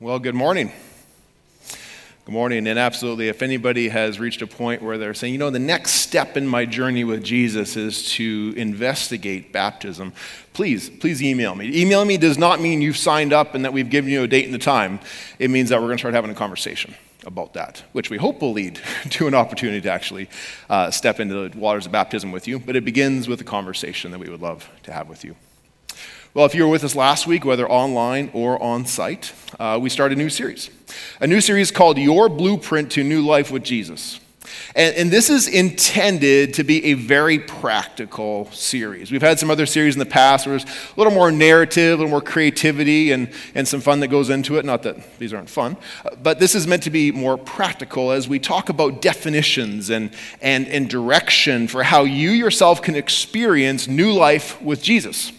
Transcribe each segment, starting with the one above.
Well, good morning. Good morning. And absolutely, if anybody has reached a point where they're saying, you know, the next step in my journey with Jesus is to investigate baptism, please, please email me. Email me does not mean you've signed up and that we've given you a date and a time. It means that we're going to start having a conversation about that, which we hope will lead to an opportunity to actually uh, step into the waters of baptism with you. But it begins with a conversation that we would love to have with you. Well, if you were with us last week, whether online or on site, uh, we started a new series. A new series called Your Blueprint to New Life with Jesus. And, and, this is intended to be a very practical series. We've had some other series in the past where there's a little more narrative, a little more creativity, and, and some fun that goes into it. Not that these aren't fun, but this is meant to be more practical as we talk about definitions and, and, and direction for how you yourself can experience new life with Jesus.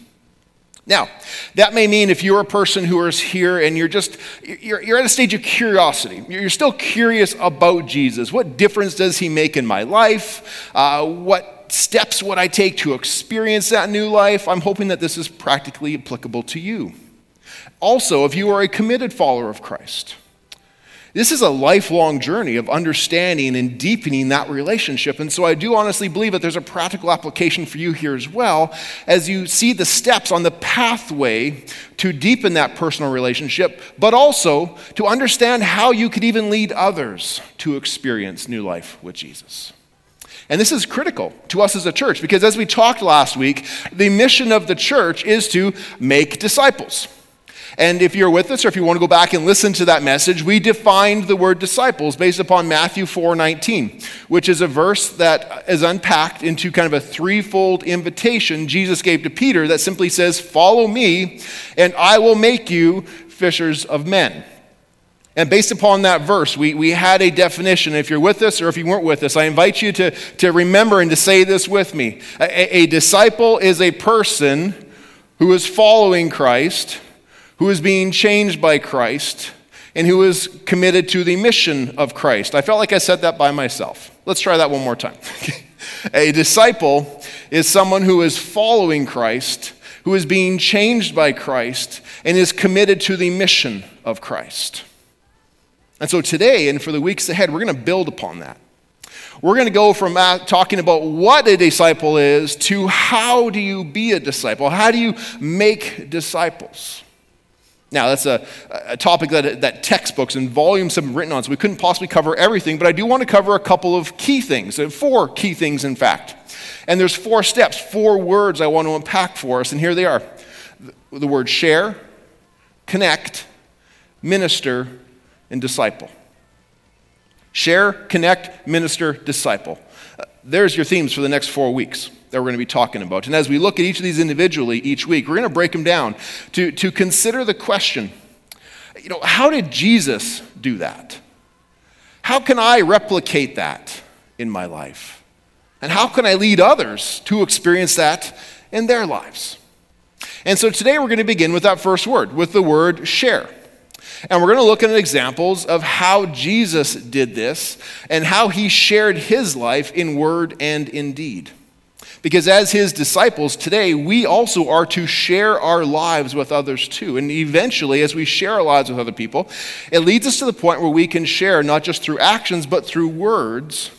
Now, that may mean if you're a person who is here and you're just, you're, you're at a stage of curiosity, you're still curious about Jesus. What difference does he make in my life? Uh, what steps would I take to experience that new life? I'm hoping that this is practically applicable to you. Also, if you are a committed follower of Christ, this is a lifelong journey of understanding and deepening that relationship. And so I do honestly believe that there's a practical application for you here as well as you see the steps on the pathway to deepen that personal relationship, but also to understand how you could even lead others to experience new life with Jesus. And this is critical to us as a church because, as we talked last week, the mission of the church is to make disciples. And if you're with us, or if you want to go back and listen to that message, we defined the word disciples based upon Matthew 4:19, which is a verse that is unpacked into kind of a threefold invitation Jesus gave to Peter that simply says, "Follow me, and I will make you fishers of men." And based upon that verse, we, we had a definition. If you're with us or if you weren't with us, I invite you to, to remember and to say this with me. A, a disciple is a person who is following Christ who is being changed by Christ and who is committed to the mission of Christ. I felt like I said that by myself. Let's try that one more time. a disciple is someone who is following Christ, who is being changed by Christ, and is committed to the mission of Christ. And so today and for the weeks ahead, we're going to build upon that. We're going to go from uh, talking about what a disciple is to how do you be a disciple? How do you make disciples? Now, that's a, a topic that, that textbooks and volumes have been written on, so we couldn't possibly cover everything, but I do want to cover a couple of key things, uh, four key things, in fact. And there's four steps, four words I want to unpack for us, and here they are the word share, connect, minister, and disciple. Share, connect, minister, disciple. There's your themes for the next four weeks that we're going to be talking about. And as we look at each of these individually each week, we're going to break them down to, to consider the question you know, how did Jesus do that? How can I replicate that in my life? And how can I lead others to experience that in their lives? And so today we're going to begin with that first word, with the word share. And we're going to look at examples of how Jesus did this and how he shared his life in word and in deed. Because as his disciples today, we also are to share our lives with others too. And eventually, as we share our lives with other people, it leads us to the point where we can share, not just through actions, but through words,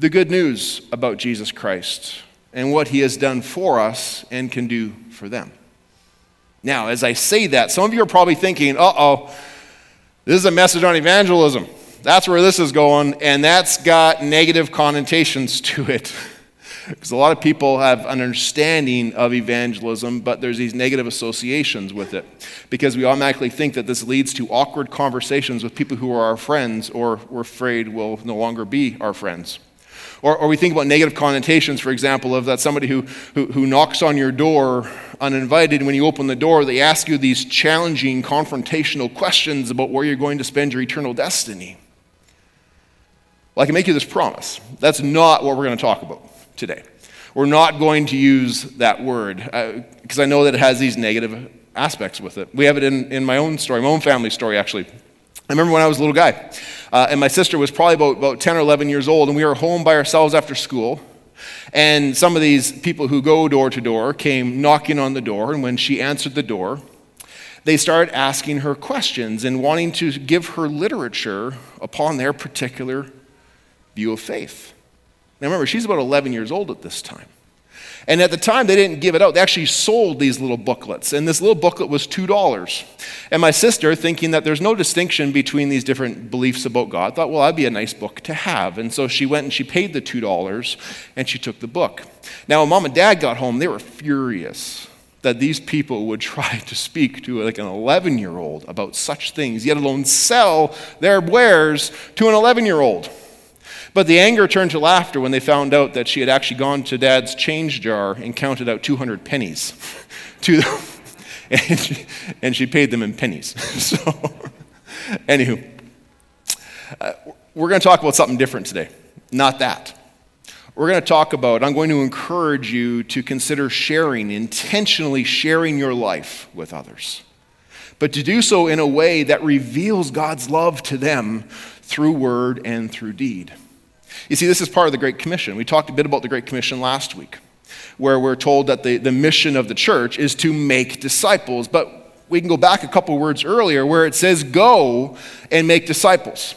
the good news about Jesus Christ and what he has done for us and can do for them. Now, as I say that, some of you are probably thinking, uh oh, this is a message on evangelism. That's where this is going, and that's got negative connotations to it. Because a lot of people have an understanding of evangelism, but there's these negative associations with it. Because we automatically think that this leads to awkward conversations with people who are our friends or we're afraid will no longer be our friends. Or, or we think about negative connotations, for example, of that somebody who, who, who knocks on your door uninvited, when you open the door, they ask you these challenging, confrontational questions about where you're going to spend your eternal destiny. Well, I can make you this promise. That's not what we're going to talk about today. We're not going to use that word because uh, I know that it has these negative aspects with it. We have it in, in my own story, my own family story, actually. I remember when I was a little guy, uh, and my sister was probably about, about 10 or 11 years old, and we were home by ourselves after school. And some of these people who go door to door came knocking on the door, and when she answered the door, they started asking her questions and wanting to give her literature upon their particular view of faith. Now remember, she's about 11 years old at this time. And at the time, they didn't give it out. They actually sold these little booklets. And this little booklet was $2. And my sister, thinking that there's no distinction between these different beliefs about God, thought, well, that'd be a nice book to have. And so she went and she paid the $2 and she took the book. Now, when mom and dad got home, they were furious that these people would try to speak to like an 11 year old about such things, yet alone sell their wares to an 11 year old. But the anger turned to laughter when they found out that she had actually gone to dad's change jar and counted out 200 pennies to them. And she, and she paid them in pennies. So, anywho, uh, we're going to talk about something different today. Not that. We're going to talk about, I'm going to encourage you to consider sharing, intentionally sharing your life with others, but to do so in a way that reveals God's love to them through word and through deed. You see, this is part of the Great Commission. We talked a bit about the Great Commission last week, where we're told that the, the mission of the church is to make disciples. But we can go back a couple words earlier where it says, go and make disciples.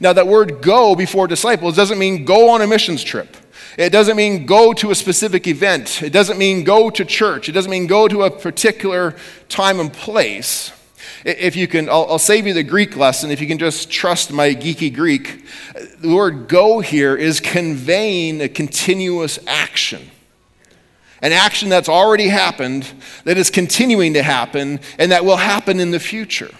Now, that word go before disciples doesn't mean go on a missions trip. It doesn't mean go to a specific event. It doesn't mean go to church. It doesn't mean go to a particular time and place. If you can, I'll, I'll, save you the Greek lesson. If you can just trust my geeky Greek, the word go here is conveying a continuous action. An action that's already happened, that is continuing to happen, and that will happen in the future.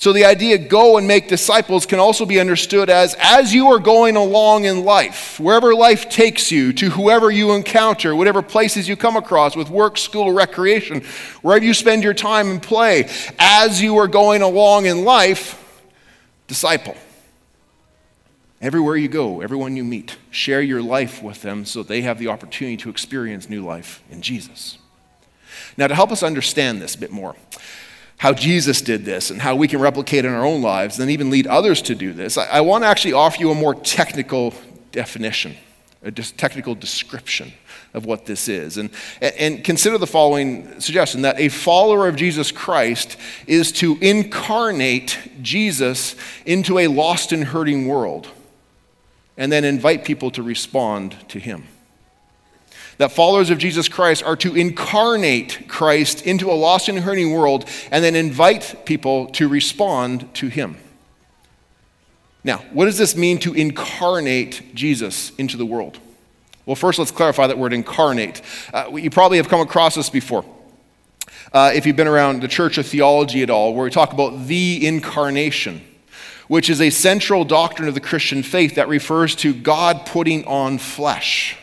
So the idea go and make disciples can also be understood as as you are going along in life, wherever life takes you, to whoever you encounter, whatever places you come across with work, school, recreation, wherever you spend your time and play, as you are going along in life, disciple. Everywhere you go, everyone you meet, share your life with them so they have the opportunity to experience new life in Jesus. Now, to help us understand this a bit more, how Jesus did this and how we can replicate in our own lives and even lead others to do this, I, I want to actually offer you a more technical definition, a just technical description of what this is. And, and consider the following suggestion that a follower of Jesus Christ is to incarnate Jesus into a lost and hurting world and then invite people to respond to him that followers of Jesus Christ are to incarnate Christ into a lost and hurting world and then invite people to respond to him. Now, what does this mean to incarnate Jesus into the world? Well, first, let's clarify that word incarnate. Uh, you probably have come across this before. Uh, if you've been around the church of theology at all, where we talk about the incarnation, which is a central doctrine of the Christian faith that refers to God putting on flesh.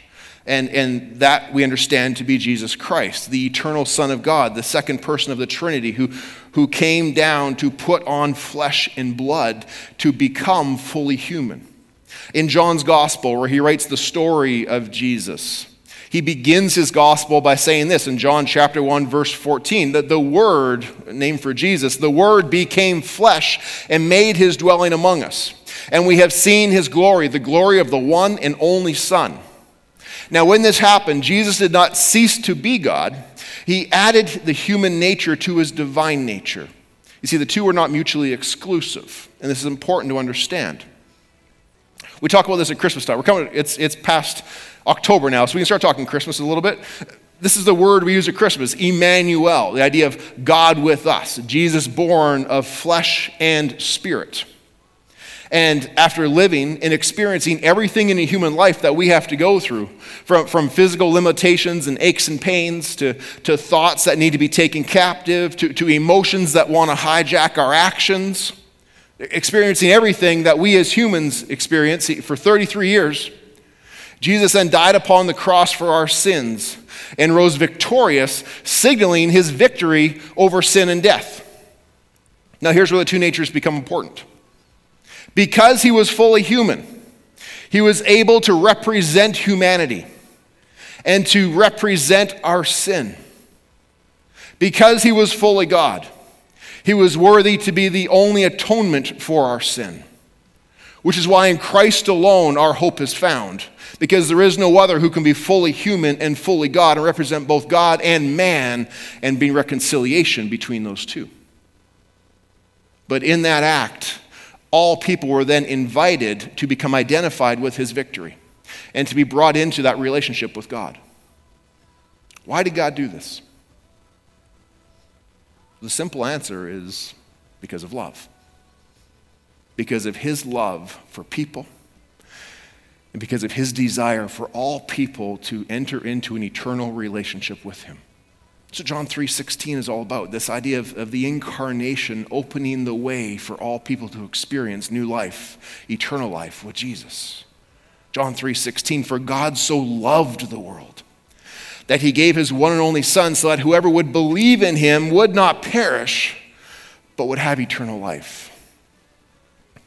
And, and that we understand to be Jesus Christ, the eternal Son of God, the second person of the Trinity, who, who came down to put on flesh and blood to become fully human. In John's Gospel, where he writes the story of Jesus, he begins his gospel by saying this in John chapter 1 verse 14 that the word named for Jesus the word became flesh and made his dwelling among us and we have seen his glory the glory of the one and only son now, when this happened, Jesus did not cease to be God, he added the human nature to his divine nature. You see, the two are not mutually exclusive, and this is important to understand. We talk about this at Christmas time. We're coming, it's, it's past October now, so we can start talking Christmas a little bit. This is the word we use at Christmas, Emmanuel, the idea of God with us, Jesus born of flesh and spirit. And after living and experiencing everything in a human life that we have to go through, from, from physical limitations and aches and pains to, to thoughts that need to be taken captive, to, to emotions that want to hijack our actions, experiencing everything that we as humans experience for 33 years, Jesus then died upon the cross for our sins and rose victorious, signaling his victory over sin and death. Now, here's where the two natures become important. Because he was fully human, he was able to represent humanity and to represent our sin. Because he was fully God, he was worthy to be the only atonement for our sin, which is why in Christ alone our hope is found, because there is no other who can be fully human and fully God and represent both God and man and be reconciliation between those two. But in that act, all people were then invited to become identified with his victory and to be brought into that relationship with God. Why did God do this? The simple answer is because of love. Because of his love for people and because of his desire for all people to enter into an eternal relationship with him. So John 3:16 is all about this idea of, of the incarnation opening the way for all people to experience new life, eternal life with Jesus. John 3:16 for God so loved the world that he gave his one and only son so that whoever would believe in him would not perish but would have eternal life.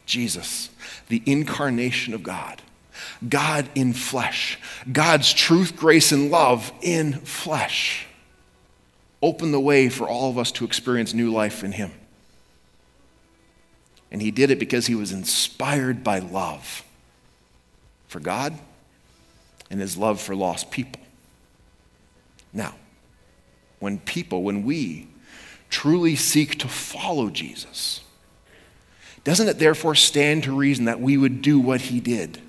Jesus, the incarnation of God. God in flesh. God's truth, grace, and love in flesh opened the way for all of us to experience new life in Him. And He did it because He was inspired by love for God and His love for lost people. Now, when people, when we truly seek to follow Jesus, doesn't it therefore stand to reason that we would do what He did?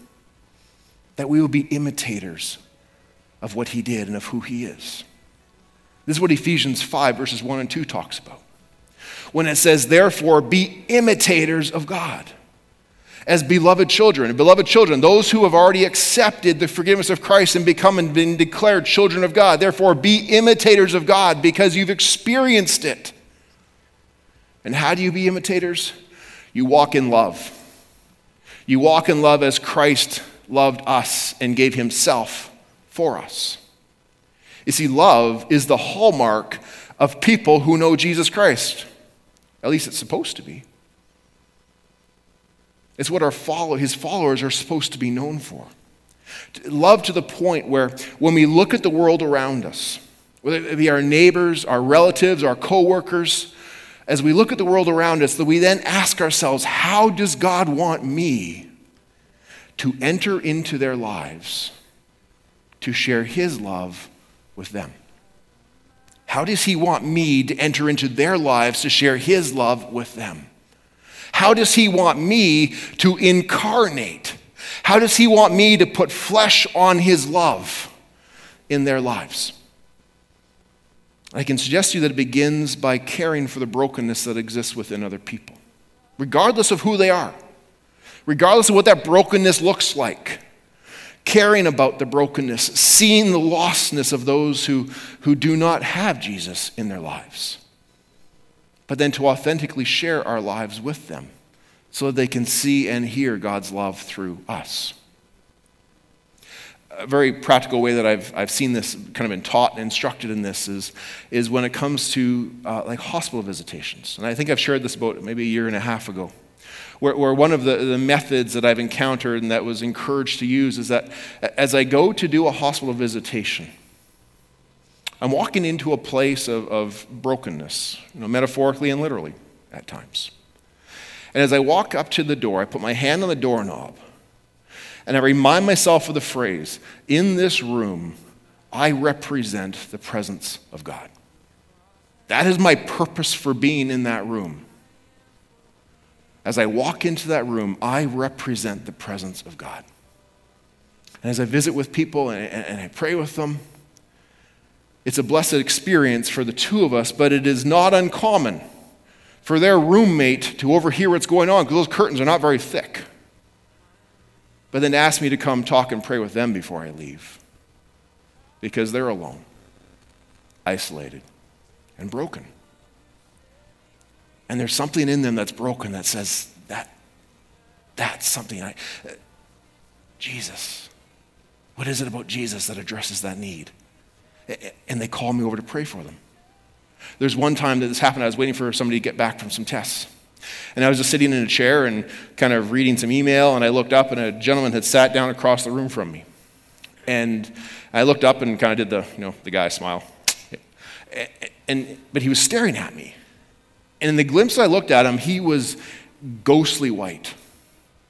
That we would be imitators of what He did and of who He is? This is what Ephesians 5, verses 1 and 2 talks about. When it says, therefore, be imitators of God as beloved children. And beloved children, those who have already accepted the forgiveness of Christ and become and been declared children of God. Therefore, be imitators of God because you've experienced it. And how do you be imitators? You walk in love. You walk in love as Christ loved us and gave himself for us. You see, love is the hallmark of people who know Jesus Christ. At least it's supposed to be. It's what our follow, his followers are supposed to be known for. Love to the point where when we look at the world around us, whether it be our neighbors, our relatives, our coworkers, as we look at the world around us, that we then ask ourselves, how does God want me to enter into their lives to share his love with them? How does He want me to enter into their lives to share His love with them? How does He want me to incarnate? How does He want me to put flesh on His love in their lives? I can suggest to you that it begins by caring for the brokenness that exists within other people, regardless of who they are, regardless of what that brokenness looks like caring about the brokenness, seeing the lostness of those who, who do not have Jesus in their lives. But then to authentically share our lives with them so that they can see and hear God's love through us. A very practical way that I've, I've seen this kind of been taught and instructed in this is, is when it comes to uh, like hospital visitations. And I think I've shared this about maybe a year and a half ago where, where one of the, the methods that I've encountered and that was encouraged to use is that as I go to do a hospital visitation, I'm walking into a place of, of brokenness, you know, metaphorically and literally at times. And as I walk up to the door, I put my hand on the doorknob and I remind myself of the phrase In this room, I represent the presence of God. That is my purpose for being in that room. As I walk into that room, I represent the presence of God. And as I visit with people and, and, I pray with them, it's a blessed experience for the two of us, but it is not uncommon for their roommate to overhear what's going on because those curtains are not very thick. But then ask me to come talk and pray with them before I leave because they're alone, isolated, and broken. And there's something in them that's broken that says, that, that's something I. Jesus. What is it about Jesus that addresses that need? And they call me over to pray for them. There's one time that this happened. I was waiting for somebody to get back from some tests. And I was just sitting in a chair and kind of reading some email, and I looked up, and a gentleman had sat down across the room from me. And I looked up and kind of did the, you know, the guy smile. And, but he was staring at me. And in the glimpse I looked at him, he was ghostly white.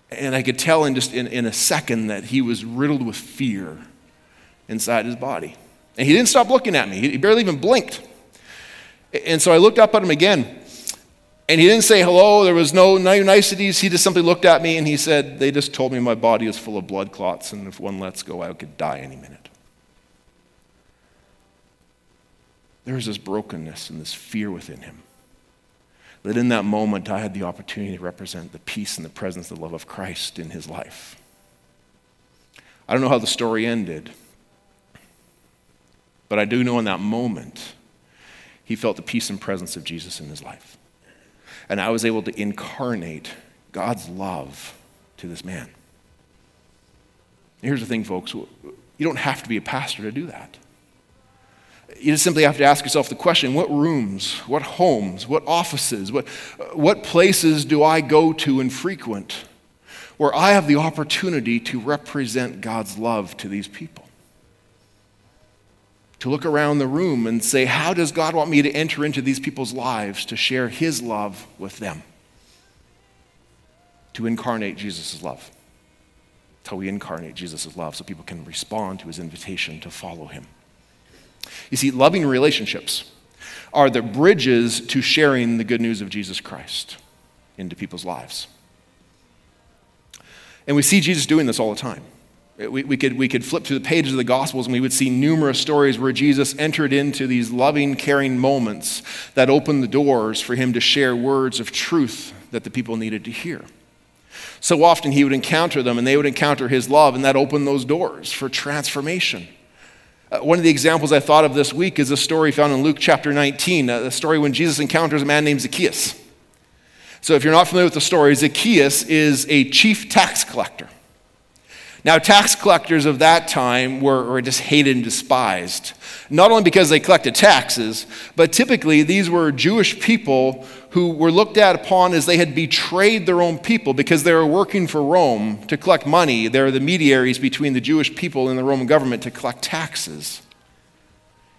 And I could tell in just in, in a second that he was riddled with fear inside his body. And he didn't stop looking at me, he barely even blinked. And so I looked up at him again. And he didn't say hello, there was no niceties. He just simply looked at me and he said, They just told me my body is full of blood clots, and if one lets go, I could die any minute. There was this brokenness and this fear within him. That in that moment, I had the opportunity to represent the peace and the presence, the love of Christ in his life. I don't know how the story ended, but I do know in that moment, he felt the peace and presence of Jesus in his life. And I was able to incarnate God's love to this man. Here's the thing, folks you don't have to be a pastor to do that. You just simply have to ask yourself the question what rooms, what homes, what offices, what, what places do I go to and frequent where I have the opportunity to represent God's love to these people? To look around the room and say, how does God want me to enter into these people's lives to share His love with them? To incarnate Jesus' love. Until we incarnate Jesus' love so people can respond to His invitation to follow Him. You see, loving relationships are the bridges to sharing the good news of Jesus Christ into people's lives. And we see Jesus doing this all the time. We, we, could, we could flip through the pages of the Gospels and we would see numerous stories where Jesus entered into these loving, caring moments that opened the doors for him to share words of truth that the people needed to hear. So often he would encounter them and they would encounter his love, and that opened those doors for transformation. Uh, one of the examples I thought of this week is a story found in Luke chapter 19, uh, a story when Jesus encounters a man named Zacchaeus. So, if you're not familiar with the story, Zacchaeus is a chief tax collector. Now, tax collectors of that time were, were, just hated and despised, not only because they collected taxes, but typically these were Jewish people who were looked at upon as they had betrayed their own people because they were working for Rome to collect money. They were the mediaries between the Jewish people and the Roman government to collect taxes.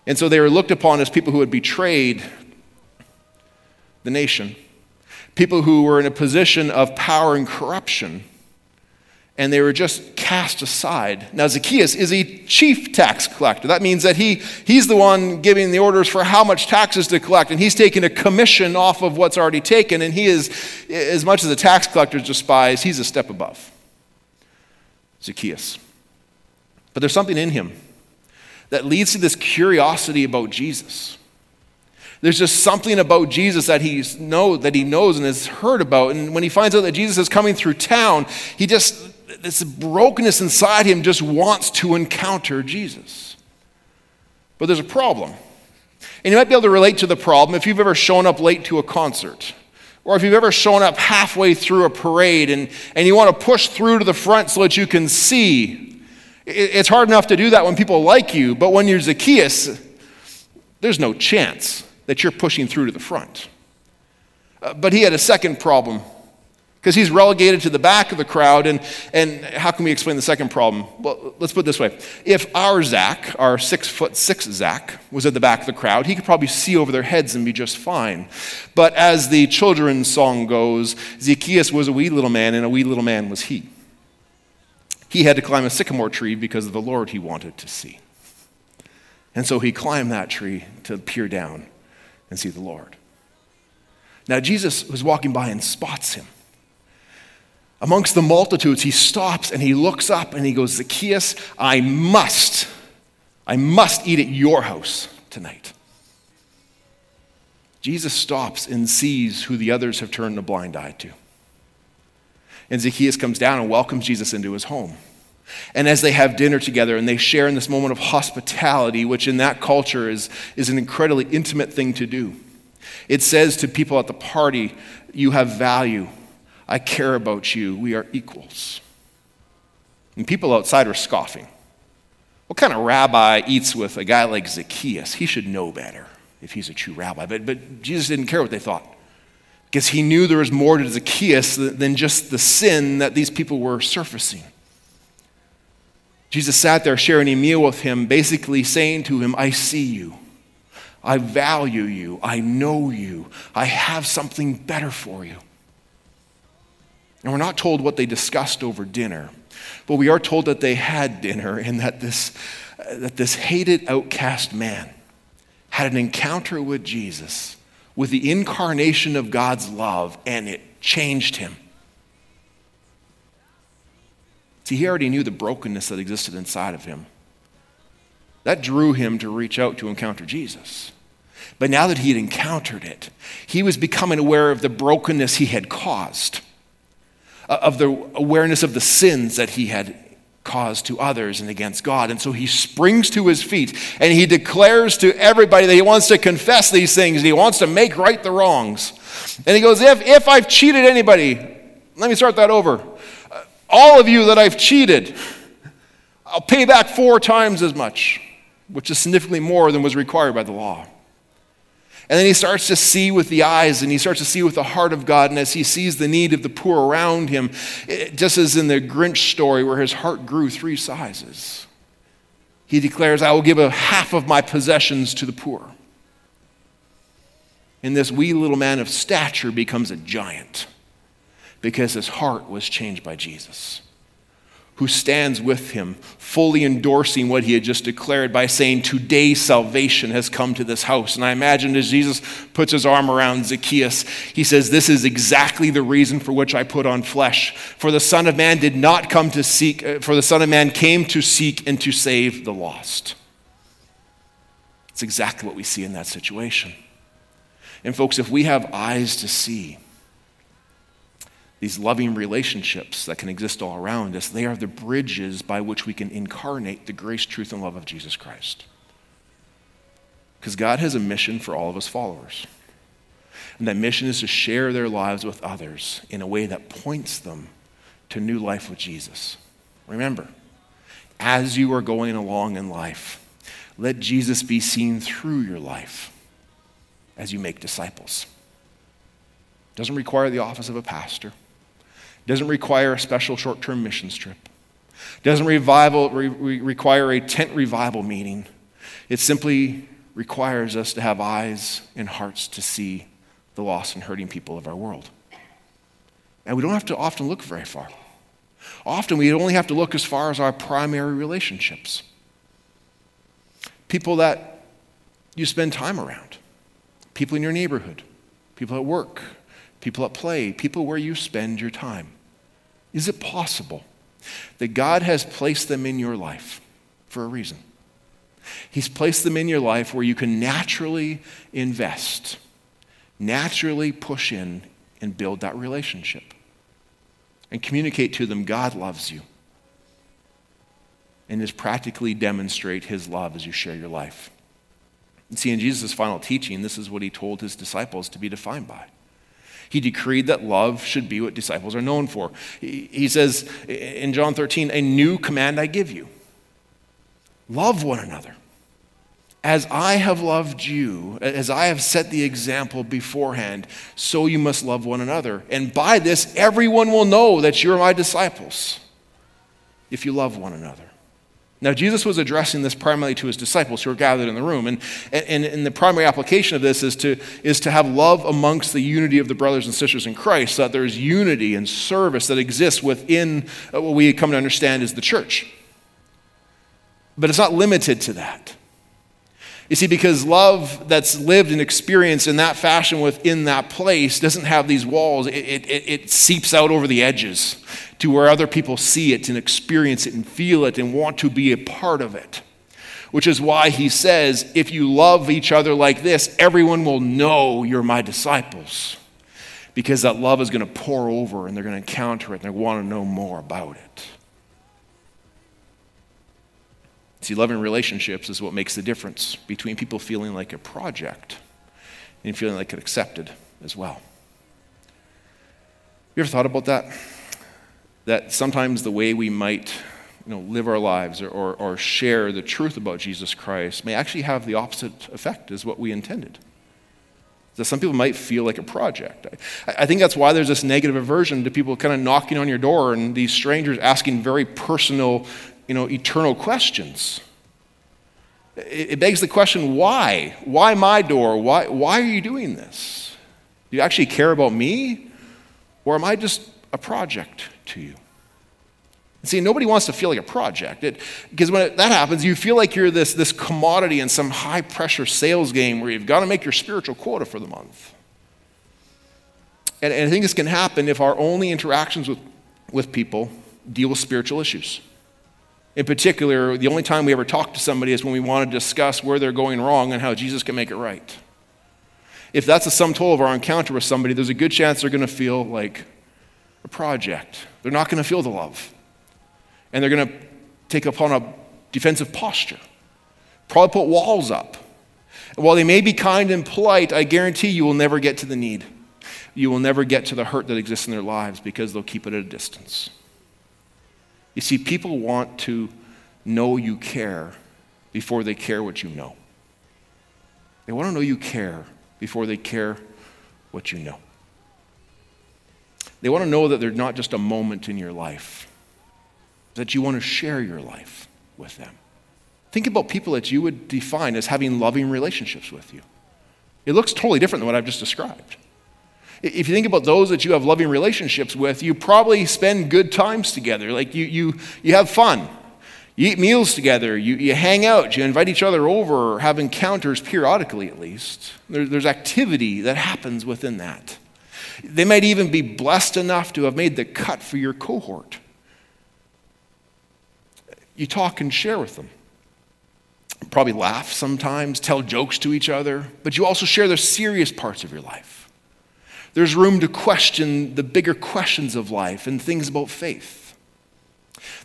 And so they were looked upon as people who had betrayed the nation, people who were in a position of power and corruption and they were just cast aside. Now, Zacchaeus is a chief tax collector. That means that he, he's the one giving the orders for how much taxes to collect, and he's taking a commission off of what's already taken, and he is, as much as the tax collectors despise, he's a step above Zacchaeus. But there's something in him that leads to this curiosity about Jesus. There's just something about Jesus that, he's know, that he knows and has heard about. And when he finds out that Jesus is coming through town, he just this brokenness inside him just wants to encounter Jesus. But there's a problem. And you might be able to relate to the problem if you've ever shown up late to a concert. Or if you've ever shown up halfway through a parade and, and you want to push through to the front so that you can see. It's hard enough to do that when people like you, but when you're Zacchaeus, there's no chance that you're pushing through to the front. Uh, but he had a second problem because he's relegated to the back of the crowd. And, and how can we explain the second problem? Well, let's put it this way. If our Zach, our six foot six Zach, was at the back of the crowd, he could probably see over their heads and be just fine. But as the children's song goes, Zacchaeus was a wee little man, and a wee little man was he. He had to climb a sycamore tree because of the Lord he wanted to see. And so he climbed that tree to peer down and see the Lord. Now, Jesus was walking by and spots him. Amongst the multitudes, he stops and he looks up and he goes, Zacchaeus, I must, I must eat at your house tonight. Jesus stops and sees who the others have turned a blind eye to. And Zacchaeus comes down and welcomes Jesus into his home. And as they have dinner together and they share in this moment of hospitality, which in that culture is, is an incredibly intimate thing to do, it says to people at the party, You have value. I care about you. We are equals. And people outside are scoffing. What kind of rabbi eats with a guy like Zacchaeus? He should know better if he's a true rabbi. But, but Jesus didn't care what they thought because he knew there was more to Zacchaeus than just the sin that these people were surfacing. Jesus sat there sharing a meal with him, basically saying to him, I see you. I value you. I know you. I have something better for you. And we're not told what they discussed over dinner, but we are told that they had dinner and that this, uh, that this hated, outcast man had an encounter with Jesus, with the incarnation of God's love, and it changed him. See, he already knew the brokenness that existed inside of him. That drew him to reach out to encounter Jesus. But now that he had encountered it, he was becoming aware of the brokenness he had caused, of the awareness of the sins that he had caused to others and against God. And so he springs to his feet and he declares to everybody that he wants to confess these things he wants to make right the wrongs. And he goes, If, if I've cheated anybody, let me start that over. Uh, all of you that I've cheated, I'll pay back four times as much, which is significantly more than was required by the law. And then he starts to see with the eyes and he starts to see with the heart of God. And as he sees the need of the poor around him, it, just as in the Grinch story where his heart grew three sizes, he declares, I will give a half of my possessions to the poor. And this wee little man of stature becomes a giant because his heart was changed by Jesus who stands with him, fully endorsing what he had just declared by saying, Today salvation has come to this house. And I imagine as Jesus puts his arm around Zacchaeus, he says, This is exactly the reason for which I put on flesh. For the Son of Man did not come to seek, uh, for the Son of Man came to seek and to save the lost. It's exactly what we see in that situation. And folks, if we have eyes to see, these loving relationships that can exist all around us, they are the bridges by which we can incarnate the grace, truth, and love of Jesus Christ. Because God has a mission for all of us followers. And that mission is to share their lives with others in a way that points them to new life with Jesus. Remember, as you are going along in life, let Jesus be seen through your life as you make disciples. It Doesn't require the office of a pastor doesn't require a special short term missions trip. Doesn't revival, re- require a tent revival meeting. It simply requires us to have eyes and hearts to see the lost and hurting people of our world. And we don't have to often look very far. Often we only have to look as far as our primary relationships. People that you spend time around, people in your neighborhood, people at work, people at play, people where you spend your time. Is it possible that God has placed them in your life for a reason? He's placed them in your life where you can naturally invest, naturally push in and build that relationship and communicate to them God loves you and just practically demonstrate his love as you share your life. And see, in Jesus' final teaching, this is what he told his disciples to be defined by. He decreed that love should be what disciples are known for. He says in John 13, A new command I give you love one another. As I have loved you, as I have set the example beforehand, so you must love one another. And by this, everyone will know that you're my disciples if you love one another. Now, Jesus was addressing this primarily to his disciples who were gathered in the room. And, and, and the primary application of this is to, is to have love amongst the unity of the brothers and sisters in Christ, so that there's unity and service that exists within uh, what we come to understand as the church. But it's not limited to that. You see, because love that's lived and experienced in that fashion within that place doesn't have these walls, it, it, it seeps out over the edges to where other people see it and experience it and feel it and want to be a part of it. Which is why he says, if you love each other like this, everyone will know you're my disciples. Because that love is going to pour over and they're going to encounter it and they want to know more about it. See, loving relationships is what makes the difference between people feeling like a project and feeling like it accepted as well. You ever thought about that? that sometimes the way we might you know, live our lives or, or, or, share the truth about Jesus Christ may actually have the opposite effect as what we intended. That some people might feel like a project. I, I think that's why there's this negative aversion to people kind of knocking on your door and these strangers asking very personal, you know, eternal questions. It, begs the question why? Why my door? Why, why are you doing this? Do you actually care about me? Or am I just a project to you. See, nobody wants to feel like a project. Because when it, that happens, you feel like you're this, this commodity in some high pressure sales game where you've got to make your spiritual quota for the month. And, and I think this can happen if our only interactions with, with people deal with spiritual issues. In particular, the only time we ever talk to somebody is when we want to discuss where they're going wrong and how Jesus can make it right. If that's the sum total of our encounter with somebody, there's a good chance they're going to feel like a project. They're not going to feel the love. And they're going to take upon a defensive posture, probably put walls up. And while they may be kind and polite, I guarantee you will never get to the need. You will never get to the hurt that exists in their lives because they'll keep it at a distance. You see, people want to know you care before they care what you know. They want to know you care before they care what you know. They want to know that they're not just a moment in your life, that you want to share your life with them. Think about people that you would define as having loving relationships with you. It looks totally different than what I've just described. If you think about those that you have loving relationships with, you probably spend good times together. Like you, you, you have fun. You eat meals together. You, you hang out. You invite each other over or have encounters periodically, at least. There, there's activity that happens within that. They might even be blessed enough to have made the cut for your cohort. You talk and share with them. Probably laugh sometimes, tell jokes to each other, but you also share the serious parts of your life. There's room to question the bigger questions of life and things about faith.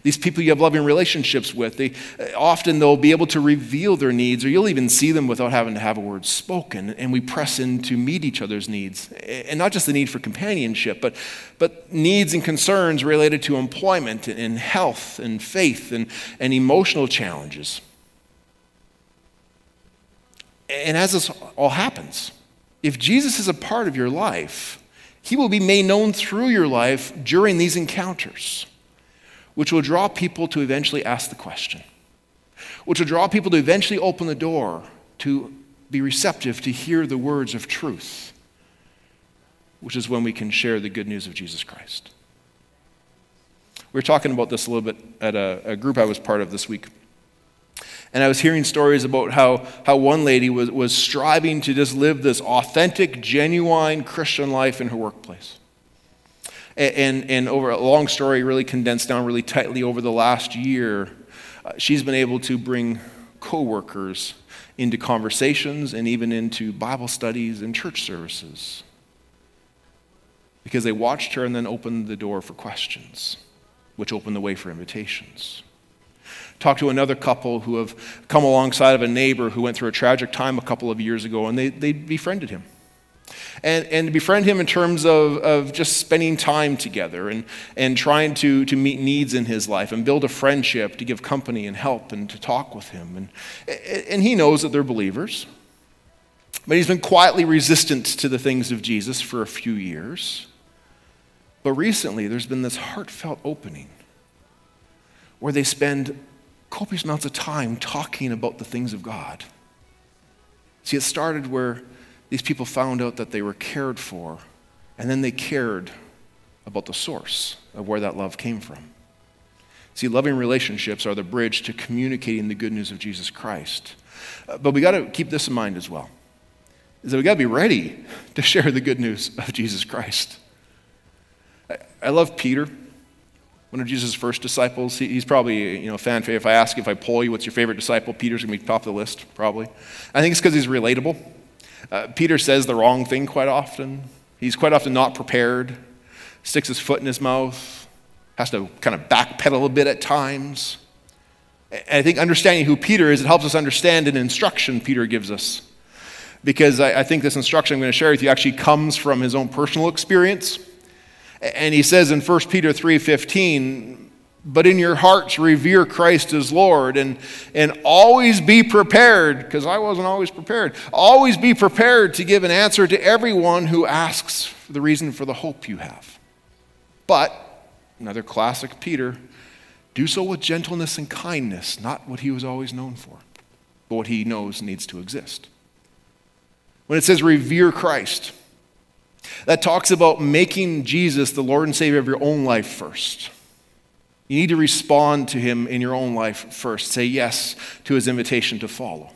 These people you have loving relationships with, they uh, often they'll be able to reveal their needs, or you'll even see them without having to have a word spoken. And we press in to meet each other's needs, and not just the need for companionship, but but needs and concerns related to employment and health and faith and, and emotional challenges. And as this all happens, if Jesus is a part of your life, he will be made known through your life during these encounters, which will draw people to eventually ask the question, which will draw people to eventually open the door to be receptive to hear the words of truth, which is when we can share the good news of Jesus Christ. We were talking about this a little bit at a, a group I was part of this week. And I was hearing stories about how, how one lady was, was striving to just live this authentic, genuine Christian life in her workplace. And, and, and over a long story, really condensed down really tightly over the last year, uh, she's been able to bring coworkers into conversations and even into Bible studies and church services because they watched her and then opened the door for questions, which opened the way for invitations. Talked to another couple who have come alongside of a neighbor who went through a tragic time a couple of years ago, and they, they befriended him. And, and befriend him in terms of, of just spending time together and, and trying to, to meet needs in his life and build a friendship to give company and help and to talk with him. And, and he knows that they're believers, but he's been quietly resistant to the things of Jesus for a few years. But recently, there's been this heartfelt opening where they spend copious amounts of time talking about the things of God. See, it started where these people found out that they were cared for, and then they cared about the source of where that love came from. See, loving relationships are the bridge to communicating the good news of Jesus Christ. Uh, but we got to keep this in mind as well. Is that we got to be ready to share the good news of Jesus Christ. I, I love Peter one of Jesus' first disciples. He, he's probably, you know, fan favorite. If I ask, if I poll you, what's your favorite disciple? Peter's going to be top of the list, probably. I think it's because he's relatable. Uh, Peter says the wrong thing quite often. He's quite often not prepared, sticks his foot in his mouth, has to kind of backpedal a bit at times. And I think understanding who Peter is, it helps us understand an instruction Peter gives us. Because I, I think this instruction I'm going to share with you actually comes from his own personal experience. And he says in 1 Peter 3:15, but in your hearts revere Christ as Lord and, and always be prepared, because I wasn't always prepared, always be prepared to give an answer to everyone who asks the reason for the hope you have. But, another classic Peter, do so with gentleness and kindness, not what he was always known for, but what he knows needs to exist. When it says revere Christ, that talks about making Jesus the Lord and Savior of your own life first. You need to respond to him in your own life first. Say yes to his invitation to follow.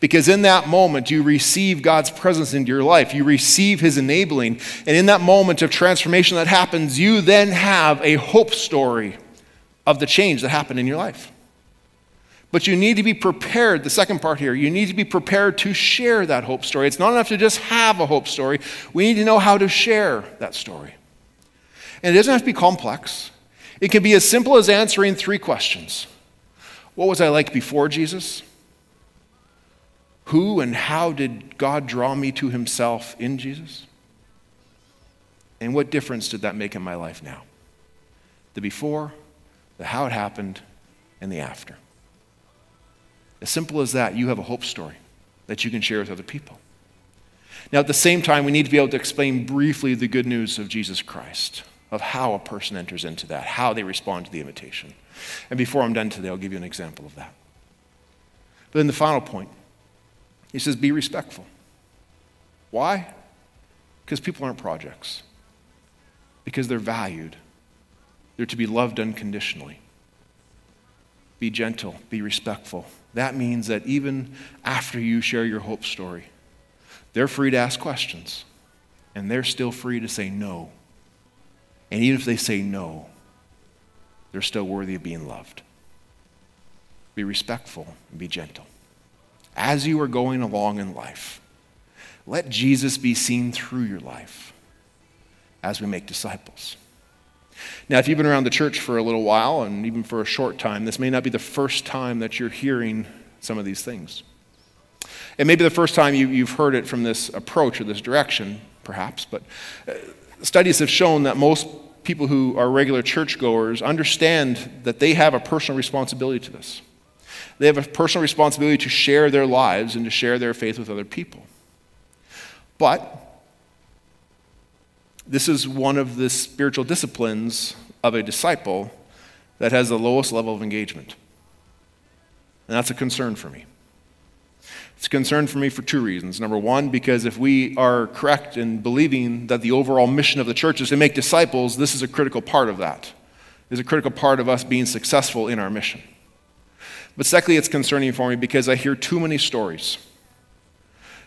Because in that moment, you receive God's presence into your life. You receive His enabling. And in that moment of transformation that happens, you then have a hope story of the change that happened in your life. But you need to be prepared, the second part here, you need to be prepared to share that hope story. It's not enough to just have a hope story, we need to know how to share that story. And it doesn't have to be complex, it can be as simple as answering three questions What was I like before Jesus? Who and how did God draw me to himself in Jesus? And what difference did that make in my life now? The before, the how it happened, and the after. As simple as that, you have a hope story that you can share with other people. Now, at the same time, we need to be able to explain briefly the good news of Jesus Christ, of how a person enters into that, how they respond to the invitation. And before I'm done today, I'll give you an example of that. But then the final point he says, be respectful. Why? Because people aren't projects, because they're valued. They're to be loved unconditionally. Be gentle, be respectful. That means that even after you share your hope story, they're free to ask questions, and they're still free to say no. And even if they say no, they're still worthy of being loved. Be respectful and be gentle as you are going along in life. Let Jesus be seen through your life as we make disciples. Now, if you've been around the church for a little while, and even for a short time, this may not be the first time that you're hearing some of these things. It may be the first time you, have heard it from this approach or this direction, perhaps, but uh, studies have shown that most people who are regular churchgoers understand that they have a personal responsibility to this. They have a personal responsibility to share their lives and to share their faith with other people. But this is one of the spiritual disciplines of a disciple that has the lowest level of engagement. And that's a concern for me. It's a concern for me for two reasons. Number one, because if we are correct in believing that the overall mission of the church is to make disciples, this is a critical part of that. Is a critical part of us being successful in our mission. But secondly, it's concerning for me because I hear too many stories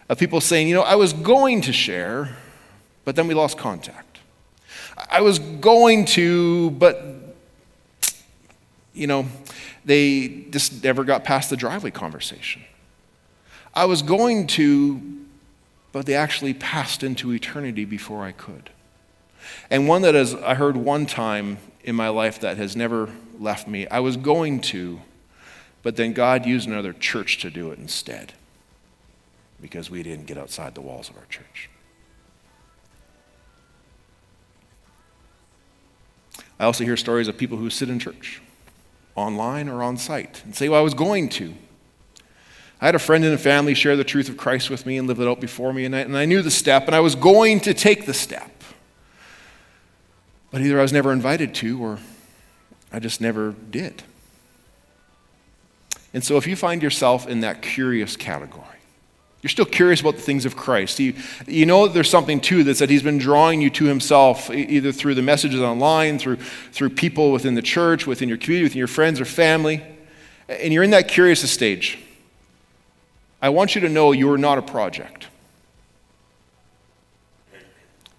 of people saying, you know, I was going to share, but then we lost contact. I was going to, but, you know, they just never got past the driveway conversation. I was going to, but they actually passed into eternity before I could. And one that is, I heard one time in my life that has never left me. I was going to, but then God used another church to do it instead because we didn't get outside the walls of our church. I also hear stories of people who sit in church, online or on site, and say, Well, I was going to. I had a friend and a family share the truth of Christ with me and live it out before me, and I, and I knew the step, and I was going to take the step. But either I was never invited to, or I just never did. And so if you find yourself in that curious category, you're still curious about the things of Christ. You, you know there's something too that's that He's been drawing you to Himself, either through the messages online, through, through people within the church, within your community, within your friends or family. And you're in that curious stage. I want you to know you are not a project.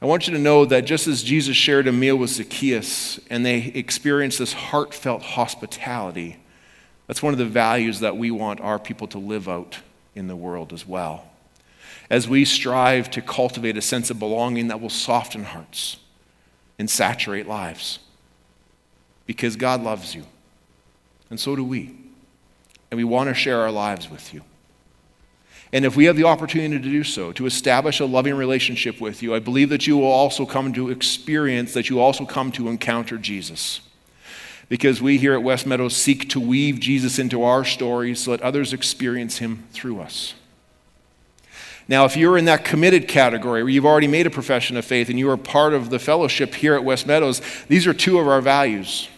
I want you to know that just as Jesus shared a meal with Zacchaeus and they experienced this heartfelt hospitality, that's one of the values that we want our people to live out in the world as well. As we strive to cultivate a sense of belonging that will soften hearts and saturate lives. Because God loves you, and so do we. And we want to share our lives with you. And if we have the opportunity to do so, to establish a loving relationship with you, I believe that you will also come to experience, that you also come to encounter Jesus because we here at West Meadows seek to weave Jesus into our stories so that others experience him through us. Now, if you're in that committed category where you've already made a profession of faith and you are part of the fellowship here at West Meadows, these are two of our values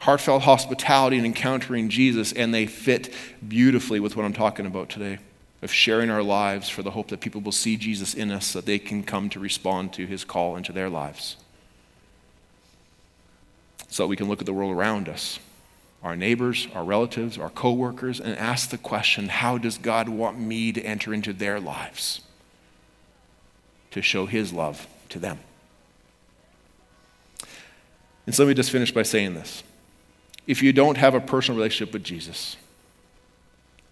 heartfelt hospitality and encountering Jesus, and they fit beautifully with what I'm talking about today. of sharing our lives for the hope that people will see Jesus in us so that they can come to respond to his call into their lives. So that we can look at the world around us, our neighbors, our relatives, our coworkers, and ask the question how does God want me to enter into their lives to show his love to them? And so let me just finish by saying this. If you don't have a personal relationship with Jesus,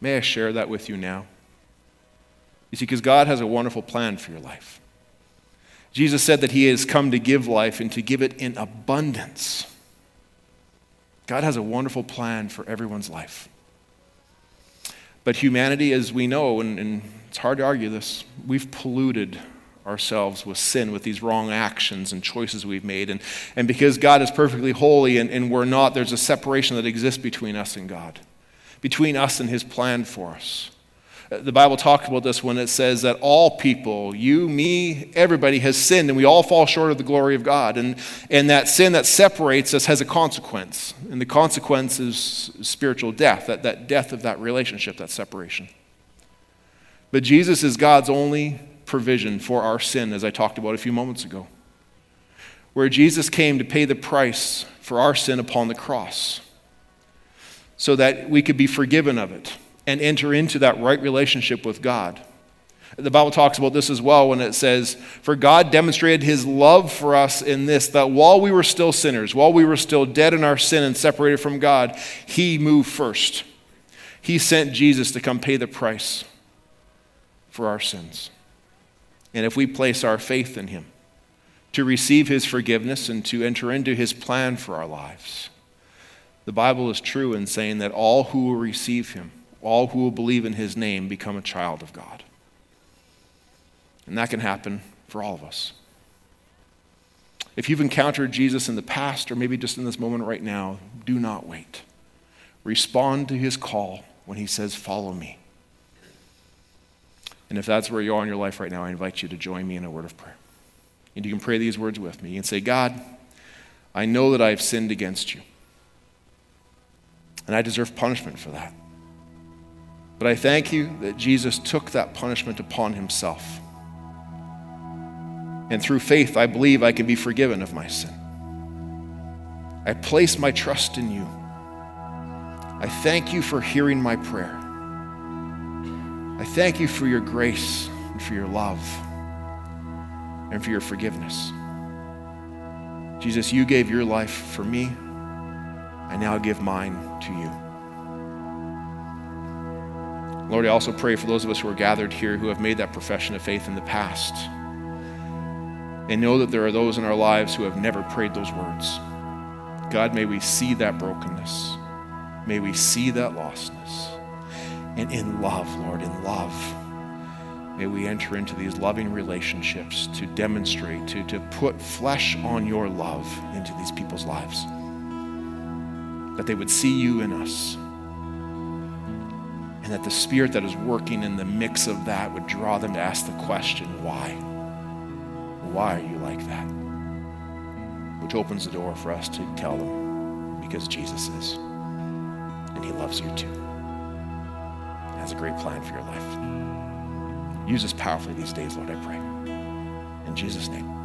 may I share that with you now? You see, because God has a wonderful plan for your life. Jesus said that He has come to give life and to give it in abundance. God has a wonderful plan for everyone's life. But humanity, as we know, and, and it's hard to argue this, we've polluted ourselves with sin, with these wrong actions and choices we've made. And, and because God is perfectly holy and, and we're not, there's a separation that exists between us and God, between us and His plan for us. The Bible talks about this when it says that all people, you, me, everybody has sinned and we all fall short of the glory of God. And, and that sin that separates us has a consequence. And the consequence is spiritual death, that, that death of that relationship, that separation. But Jesus is God's only provision for our sin, as I talked about a few moments ago, where Jesus came to pay the price for our sin upon the cross so that we could be forgiven of it and enter into that right relationship with God. The Bible talks about this as well when it says, For God demonstrated his love for us in this, that while we were still sinners, while we were still dead in our sin and separated from God, he moved first. He sent Jesus to come pay the price for our sins. And if we place our faith in him, to receive his forgiveness and to enter into his plan for our lives, the Bible is true in saying that all who will receive him all who will believe in his name become a child of God. And that can happen for all of us. If you've encountered Jesus in the past or maybe just in this moment right now, do not wait. Respond to his call when he says, Follow me. And if that's where you are in your life right now, I invite you to join me in a word of prayer. And you can pray these words with me. Can say, God, I know that I have sinned against you, and I deserve punishment for that. But I thank you that Jesus took that punishment upon himself. And through faith, I believe I can be forgiven of my sin. I place my trust in you. I thank you for hearing my prayer. I thank you for your grace and for your love and for your forgiveness. Jesus, you gave your life for me. I now give mine to you. Lord, I also pray for those of us who are gathered here who have made that profession of faith in the past. And know that there are those in our lives who have never prayed those words. God, may we see that brokenness. May we see that lostness. And in love, Lord, in love, may we enter into these loving relationships to demonstrate, to, to put flesh on your love into these people's lives. That they would see you in us and that the Spirit that is working in the mix of that would draw them to ask the question, why? Why are you like that? Which opens the door for us to tell them, because Jesus is. And He loves you too. He has a great plan for your life. Use this powerfully these days, Lord, I pray. In Jesus' name.